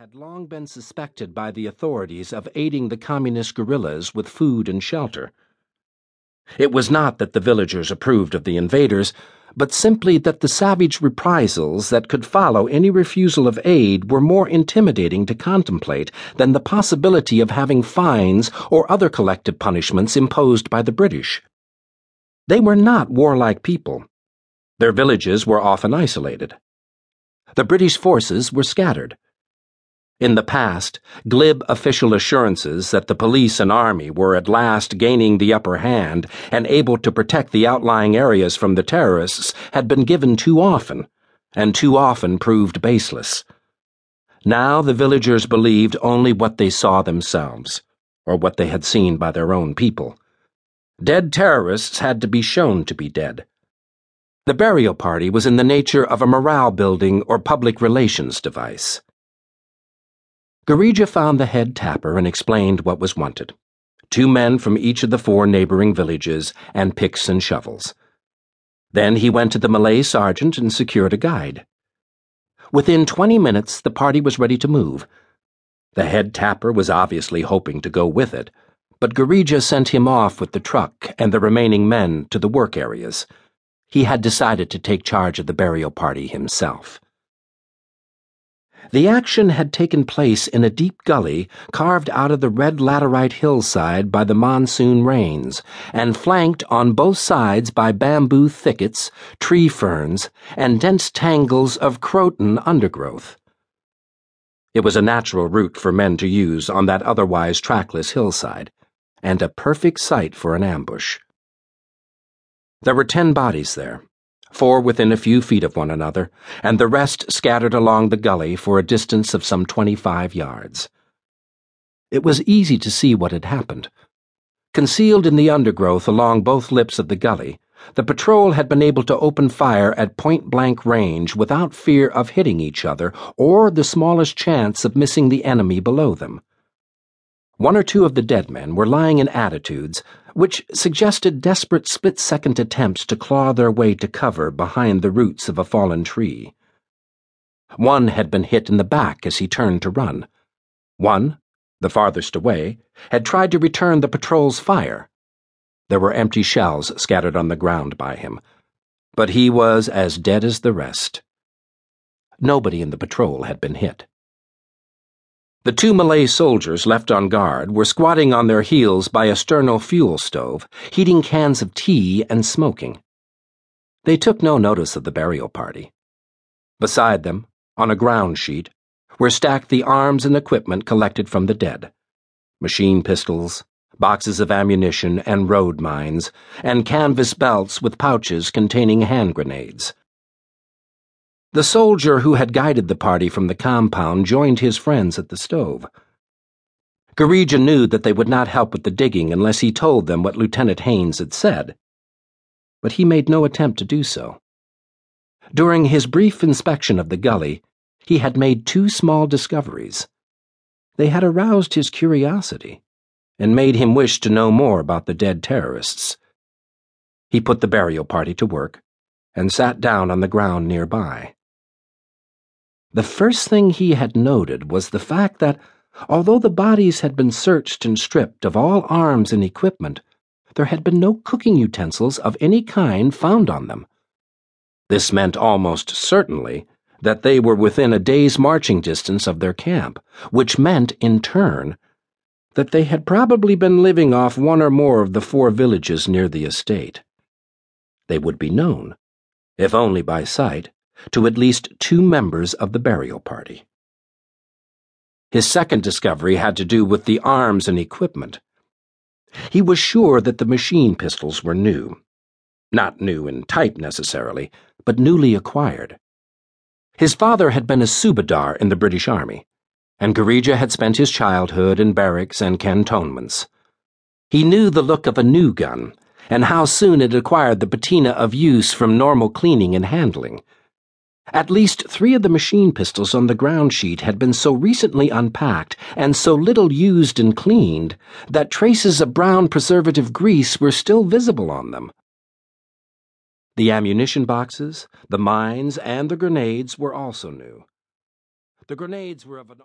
had long been suspected by the authorities of aiding the communist guerrillas with food and shelter. It was not that the villagers approved of the invaders, but simply that the savage reprisals that could follow any refusal of aid were more intimidating to contemplate than the possibility of having fines or other collective punishments imposed by the British. They were not warlike people. Their villages were often isolated. The British forces were scattered. In the past, glib official assurances that the police and army were at last gaining the upper hand and able to protect the outlying areas from the terrorists had been given too often, and too often proved baseless. Now the villagers believed only what they saw themselves, or what they had seen by their own people. Dead terrorists had to be shown to be dead. The burial party was in the nature of a morale building or public relations device. Girija found the head tapper and explained what was wanted two men from each of the four neighboring villages, and picks and shovels. Then he went to the Malay sergeant and secured a guide. Within twenty minutes, the party was ready to move. The head tapper was obviously hoping to go with it, but Girija sent him off with the truck and the remaining men to the work areas. He had decided to take charge of the burial party himself. The action had taken place in a deep gully carved out of the red laterite hillside by the monsoon rains, and flanked on both sides by bamboo thickets, tree ferns, and dense tangles of croton undergrowth. It was a natural route for men to use on that otherwise trackless hillside, and a perfect site for an ambush. There were ten bodies there four within a few feet of one another, and the rest scattered along the gully for a distance of some twenty five yards. It was easy to see what had happened. Concealed in the undergrowth along both lips of the gully, the patrol had been able to open fire at point blank range without fear of hitting each other or the smallest chance of missing the enemy below them. One or two of the dead men were lying in attitudes which suggested desperate split second attempts to claw their way to cover behind the roots of a fallen tree. One had been hit in the back as he turned to run. One, the farthest away, had tried to return the patrol's fire. There were empty shells scattered on the ground by him, but he was as dead as the rest. Nobody in the patrol had been hit. The two Malay soldiers left on guard were squatting on their heels by a Sterno fuel stove, heating cans of tea and smoking. They took no notice of the burial party. Beside them, on a ground sheet, were stacked the arms and equipment collected from the dead machine pistols, boxes of ammunition and road mines, and canvas belts with pouches containing hand grenades. The soldier who had guided the party from the compound joined his friends at the stove. Girija knew that they would not help with the digging unless he told them what Lieutenant Haines had said. But he made no attempt to do so. During his brief inspection of the gully, he had made two small discoveries. They had aroused his curiosity and made him wish to know more about the dead terrorists. He put the burial party to work and sat down on the ground nearby. The first thing he had noted was the fact that, although the bodies had been searched and stripped of all arms and equipment, there had been no cooking utensils of any kind found on them. This meant almost certainly that they were within a day's marching distance of their camp, which meant, in turn, that they had probably been living off one or more of the four villages near the estate. They would be known, if only by sight, to at least two members of the burial party. His second discovery had to do with the arms and equipment. He was sure that the machine pistols were new. Not new in type necessarily, but newly acquired. His father had been a subadar in the British Army, and Girija had spent his childhood in barracks and cantonments. He knew the look of a new gun and how soon it acquired the patina of use from normal cleaning and handling. At least three of the machine pistols on the ground sheet had been so recently unpacked and so little used and cleaned that traces of brown preservative grease were still visible on them. The ammunition boxes, the mines, and the grenades were also new. The grenades were of an